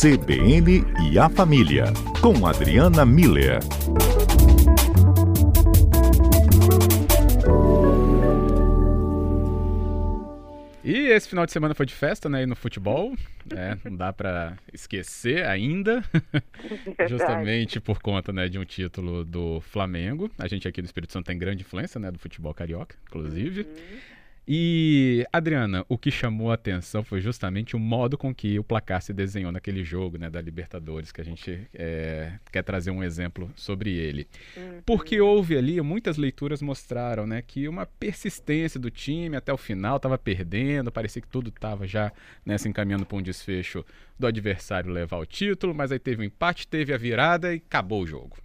CBN e a Família, com Adriana Miller. E esse final de semana foi de festa, né, no futebol, né, não dá para esquecer ainda, justamente por conta, né, de um título do Flamengo. A gente aqui no Espírito Santo tem grande influência, né, do futebol carioca, inclusive. Uhum. E, Adriana, o que chamou a atenção foi justamente o modo com que o placar se desenhou naquele jogo né, da Libertadores, que a gente é, quer trazer um exemplo sobre ele. Uhum. Porque houve ali, muitas leituras mostraram né, que uma persistência do time até o final, estava perdendo, parecia que tudo estava já né, se encaminhando para um desfecho do adversário levar o título, mas aí teve um empate, teve a virada e acabou o jogo.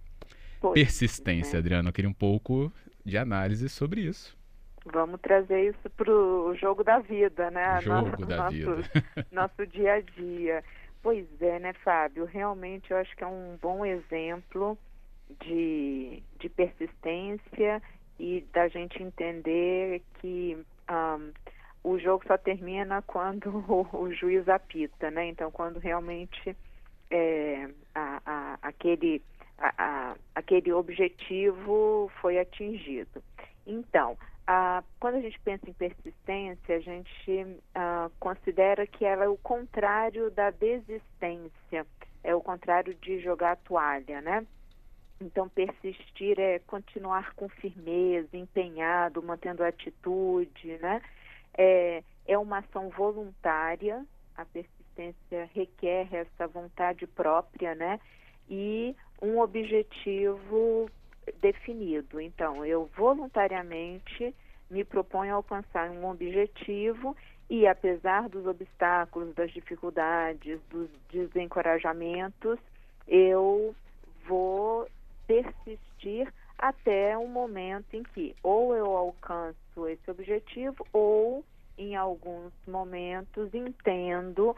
Persistência, é. Adriana, eu queria um pouco de análise sobre isso. Vamos trazer isso para o jogo da vida, né? Jogo nosso, da nosso, vida. nosso dia a dia. Pois é, né, Fábio? Realmente eu acho que é um bom exemplo de, de persistência e da gente entender que um, o jogo só termina quando o, o, juiz apita, né? Então, quando realmente é, a, a, aquele, a, aquele objetivo foi atingido. Então, quando a gente pensa em persistência, a gente ah, considera que ela é o contrário da desistência, é o contrário de jogar a toalha, né? Então, persistir é continuar com firmeza, empenhado, mantendo a atitude, né? É, é uma ação voluntária, a persistência requer essa vontade própria, né? E um objetivo definido. Então, eu voluntariamente me proponho a alcançar um objetivo e, apesar dos obstáculos, das dificuldades, dos desencorajamentos, eu vou persistir até um momento em que ou eu alcanço esse objetivo ou, em alguns momentos, entendo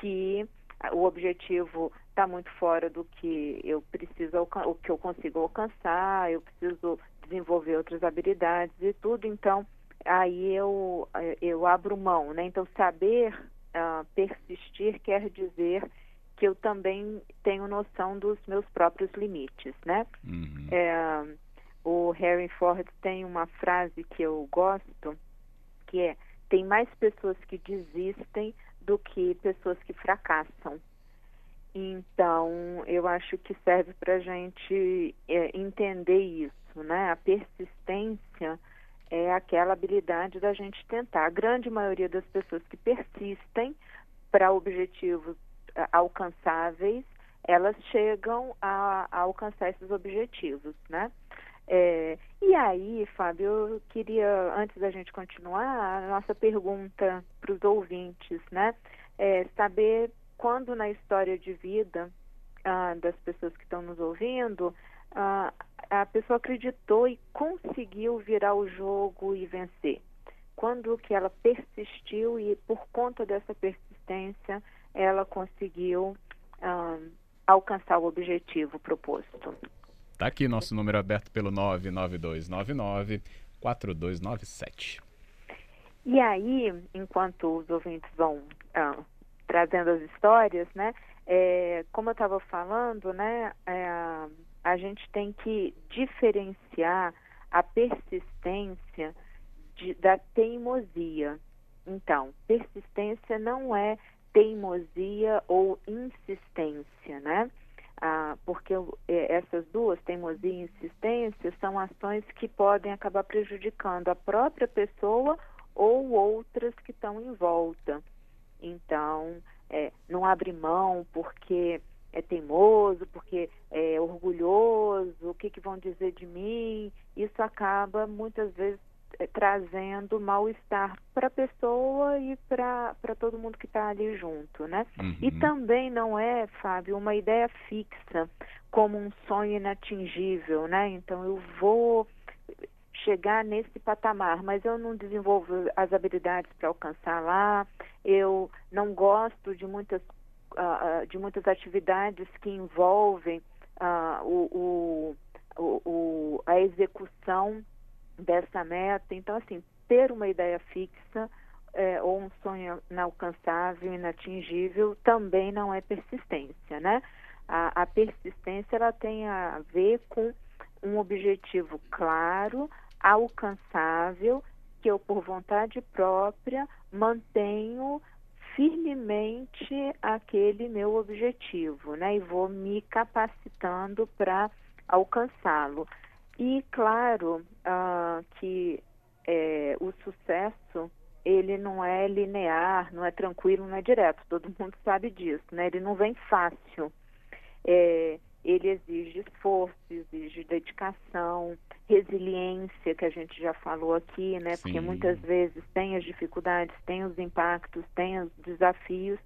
que o objetivo está muito fora do que eu preciso o que eu consigo alcançar, eu preciso desenvolver outras habilidades e tudo, então aí eu eu abro mão, né? Então saber uh, persistir quer dizer que eu também tenho noção dos meus próprios limites, né? Uhum. É, o Harry Ford tem uma frase que eu gosto, que é tem mais pessoas que desistem do que pessoas que fracassam. Então, eu acho que serve para a gente é, entender isso, né? A persistência é aquela habilidade da gente tentar. A grande maioria das pessoas que persistem para objetivos é, alcançáveis, elas chegam a, a, alcançar esses objetivos, né? É, e aí, Fábio, eu queria, antes da gente continuar, a nossa pergunta para os ouvintes, né? É saber quando na história de vida ah, das pessoas que estão nos ouvindo, ah, a pessoa acreditou e conseguiu virar o jogo e vencer. Quando que ela persistiu e por conta dessa persistência ela conseguiu ah, alcançar o objetivo proposto. Tá aqui nosso número aberto pelo 99299 4297. E aí, enquanto os ouvintes vão ah, trazendo as histórias, né? É, como eu estava falando, né? É, a gente tem que diferenciar a persistência de, da teimosia. Então, persistência não é teimosia ou insistência, né? Ah, porque é, essas duas, teimosia e insistência, são ações que podem acabar prejudicando a própria pessoa ou outras que estão em volta. Então, é, não abre mão porque é teimoso, porque é orgulhoso, o que, que vão dizer de mim. Isso acaba muitas vezes trazendo mal-estar para a pessoa e para todo mundo que está ali junto, né? Uhum. E também não é, Fábio, uma ideia fixa, como um sonho inatingível, né? Então eu vou chegar nesse patamar, mas eu não desenvolvo as habilidades para alcançar lá, eu não gosto de muitas, uh, de muitas atividades que envolvem uh, o, o, o, a execução dessa meta. Então, assim, ter uma ideia fixa é, ou um sonho inalcançável, inatingível, também não é persistência, né? A, a persistência ela tem a ver com um objetivo claro, alcançável, que eu por vontade própria mantenho firmemente aquele meu objetivo, né? E vou me capacitando para alcançá-lo. E claro uh, que é, o sucesso ele não é linear, não é tranquilo, não é direto. Todo mundo sabe disso, né? Ele não vem fácil. É, ele exige esforço, exige dedicação, resiliência, que a gente já falou aqui, né? Sim. Porque muitas vezes tem as dificuldades, tem os impactos, tem os desafios,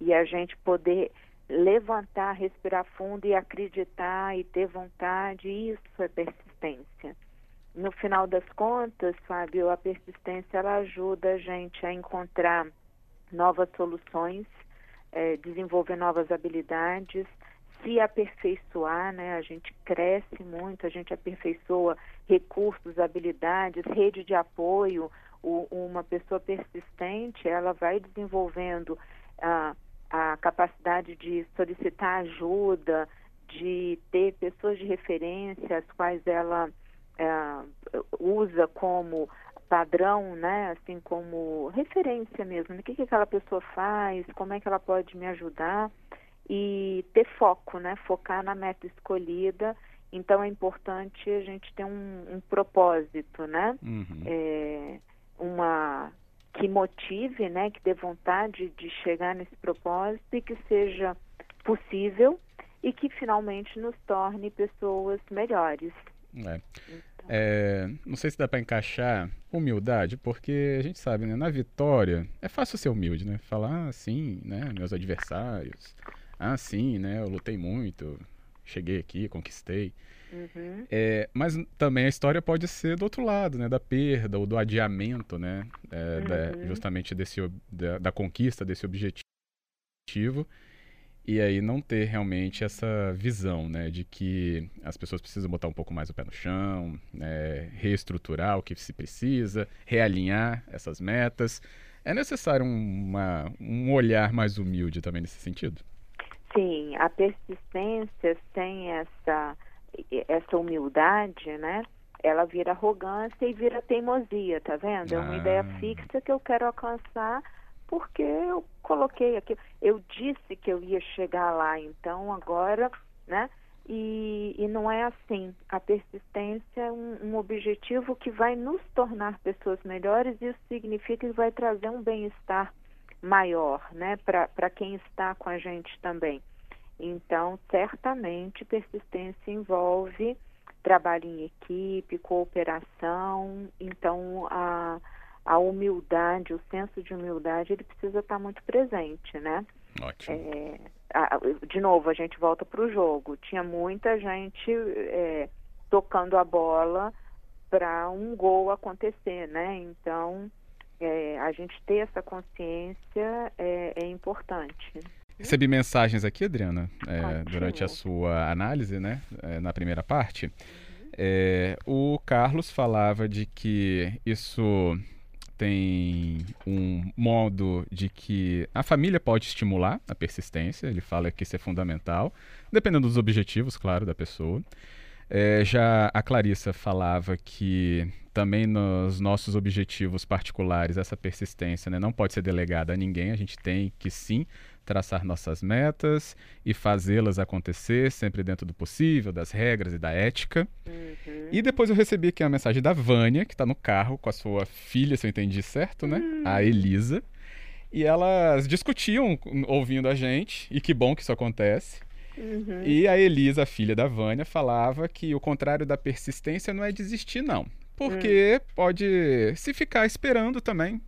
e a gente poder levantar, respirar fundo e acreditar e ter vontade, isso é persistência. No final das contas, Fábio, a persistência ela ajuda a gente a encontrar novas soluções, é, desenvolver novas habilidades, se aperfeiçoar, né? A gente cresce muito, a gente aperfeiçoa recursos, habilidades, rede de apoio. O, uma pessoa persistente, ela vai desenvolvendo a, a capacidade de solicitar ajuda, de ter pessoas de referência, as quais ela é, usa como padrão, né, assim como referência mesmo, o que, que aquela pessoa faz, como é que ela pode me ajudar e ter foco, né? Focar na meta escolhida. Então é importante a gente ter um, um propósito, né? Uhum. É, uma que motive, né? Que dê vontade de chegar nesse propósito e que seja possível e que finalmente nos torne pessoas melhores. É. Então. É, não sei se dá para encaixar humildade, porque a gente sabe, né? Na vitória é fácil ser humilde, né? Falar assim, né? Meus adversários, ah, sim, né? Eu lutei muito, cheguei aqui, conquistei. Uhum. É, mas também a história pode ser do outro lado, né? Da perda ou do adiamento, né? É, uhum. da, justamente desse, da, da, conquista desse objetivo. E aí não ter realmente essa visão, né? De que as pessoas precisam botar um pouco mais o pé no chão, né, reestruturar o que se precisa, realinhar essas metas. É necessário uma, um olhar mais humilde também nesse sentido? Sim, a persistência sem essa, essa humildade, né? Ela vira arrogância e vira teimosia, tá vendo? É uma ah. ideia fixa que eu quero alcançar porque eu coloquei aqui, eu disse que eu ia chegar lá, então agora, né? E, e não é assim. A persistência é um, um objetivo que vai nos tornar pessoas melhores, e isso significa que vai trazer um bem-estar maior, né, para quem está com a gente também. Então, certamente, persistência envolve trabalho em equipe, cooperação. Então, a, a humildade, o senso de humildade, ele precisa estar muito presente, né? Ótimo. É, a, de novo, a gente volta para o jogo. Tinha muita gente é, tocando a bola para um gol acontecer, né? Então, é, a gente ter essa consciência é, é importante. Recebi mensagens aqui, Adriana, é, durante a sua análise, né, é, na primeira parte. É, o Carlos falava de que isso tem um modo de que a família pode estimular a persistência, ele fala que isso é fundamental, dependendo dos objetivos, claro, da pessoa. É, já a Clarissa falava que também nos nossos objetivos particulares essa persistência né, não pode ser delegada a ninguém, a gente tem que sim traçar nossas metas e fazê-las acontecer sempre dentro do possível, das regras e da ética. Uhum. E depois eu recebi aqui a mensagem da Vânia, que está no carro com a sua filha, se eu entendi certo, né? Uhum. A Elisa. E elas discutiam ouvindo a gente, e que bom que isso acontece. Uhum. E a Elisa, a filha da Vânia, falava que o contrário da persistência não é desistir, não. Porque uhum. pode se ficar esperando também.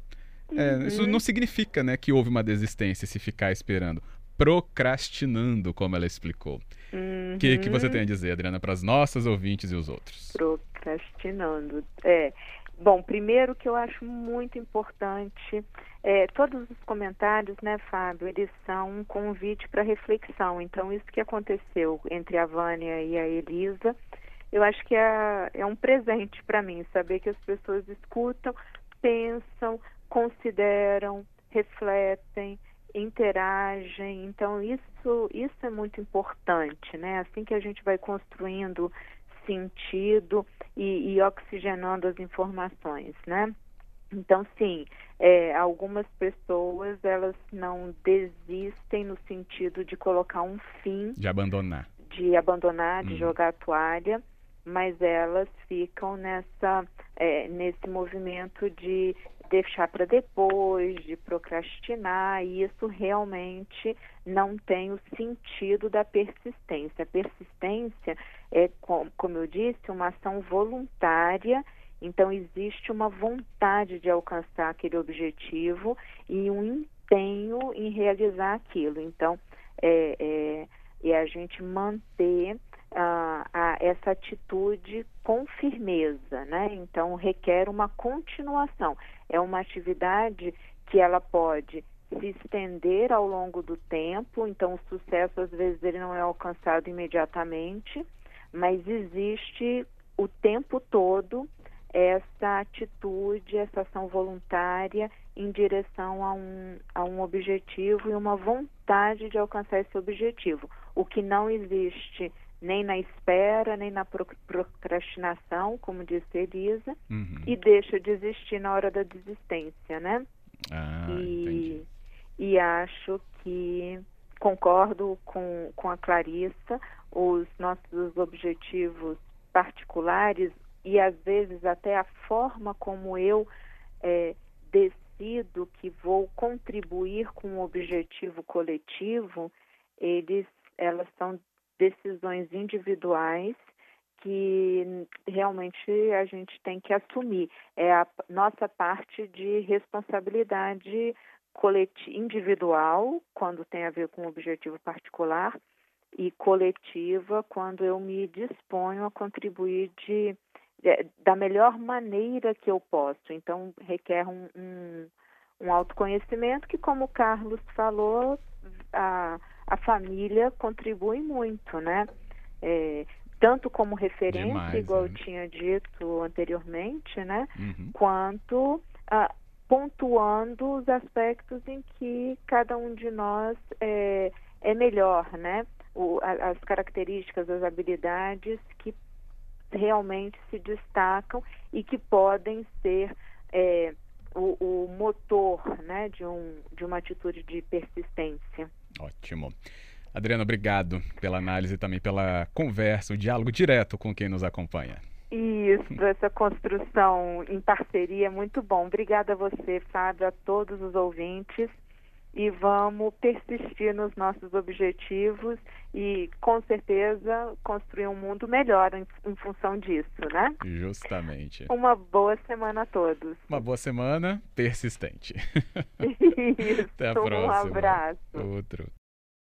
É, isso uhum. não significa né, que houve uma desistência se ficar esperando. Procrastinando, como ela explicou. O uhum. que, que você tem a dizer, Adriana, para as nossas ouvintes e os outros? Procrastinando. É. Bom, primeiro que eu acho muito importante, é, todos os comentários, né, Fábio, eles são um convite para reflexão. Então, isso que aconteceu entre a Vânia e a Elisa, eu acho que é, é um presente para mim, saber que as pessoas escutam, pensam, consideram, refletem, interagem. Então isso isso é muito importante, né? Assim que a gente vai construindo sentido e, e oxigenando as informações, né? Então, sim, é, algumas pessoas elas não desistem no sentido de colocar um fim, de abandonar, de abandonar, de hum. jogar a toalha, mas elas ficam nessa é, nesse movimento de deixar para depois, de procrastinar, e isso realmente não tem o sentido da persistência. A persistência é, como eu disse, uma ação voluntária, então existe uma vontade de alcançar aquele objetivo e um empenho em realizar aquilo. Então, é, é, é a gente manter a, a, essa atitude com firmeza, né? Então requer uma continuação. É uma atividade que ela pode se estender ao longo do tempo, então o sucesso às vezes ele não é alcançado imediatamente, mas existe o tempo todo essa atitude, essa ação voluntária em direção a um, a um objetivo e uma vontade de alcançar esse objetivo. O que não existe nem na espera, nem na procrastinação, como disse Elisa, uhum. e deixa de existir na hora da desistência, né? Ah, e, e acho que concordo com, com a Clarissa, os nossos objetivos particulares e às vezes até a forma como eu é, decido que vou contribuir com o um objetivo coletivo, eles, elas são decisões individuais que realmente a gente tem que assumir. É a nossa parte de responsabilidade individual, quando tem a ver com um objetivo particular, e coletiva, quando eu me disponho a contribuir de, de da melhor maneira que eu posso. Então, requer um, um, um autoconhecimento que, como o Carlos falou, a a família contribui muito, né? É, tanto como referência, Demais, igual é. eu tinha dito anteriormente, né? Uhum. Quanto ah, pontuando os aspectos em que cada um de nós é, é melhor, né? O, a, as características, as habilidades que realmente se destacam e que podem ser é, o, o motor né, de, um, de uma atitude de persistência. Ótimo. Adriana, obrigado pela análise e também pela conversa, o diálogo direto com quem nos acompanha. Isso, essa construção em parceria é muito bom. Obrigada a você, Fábio, a todos os ouvintes e vamos persistir nos nossos objetivos e com certeza construir um mundo melhor em, em, função disso, né? Justamente. Uma boa semana a todos. Uma boa semana persistente. Isso. Até a próxima. Um abraço. Outro.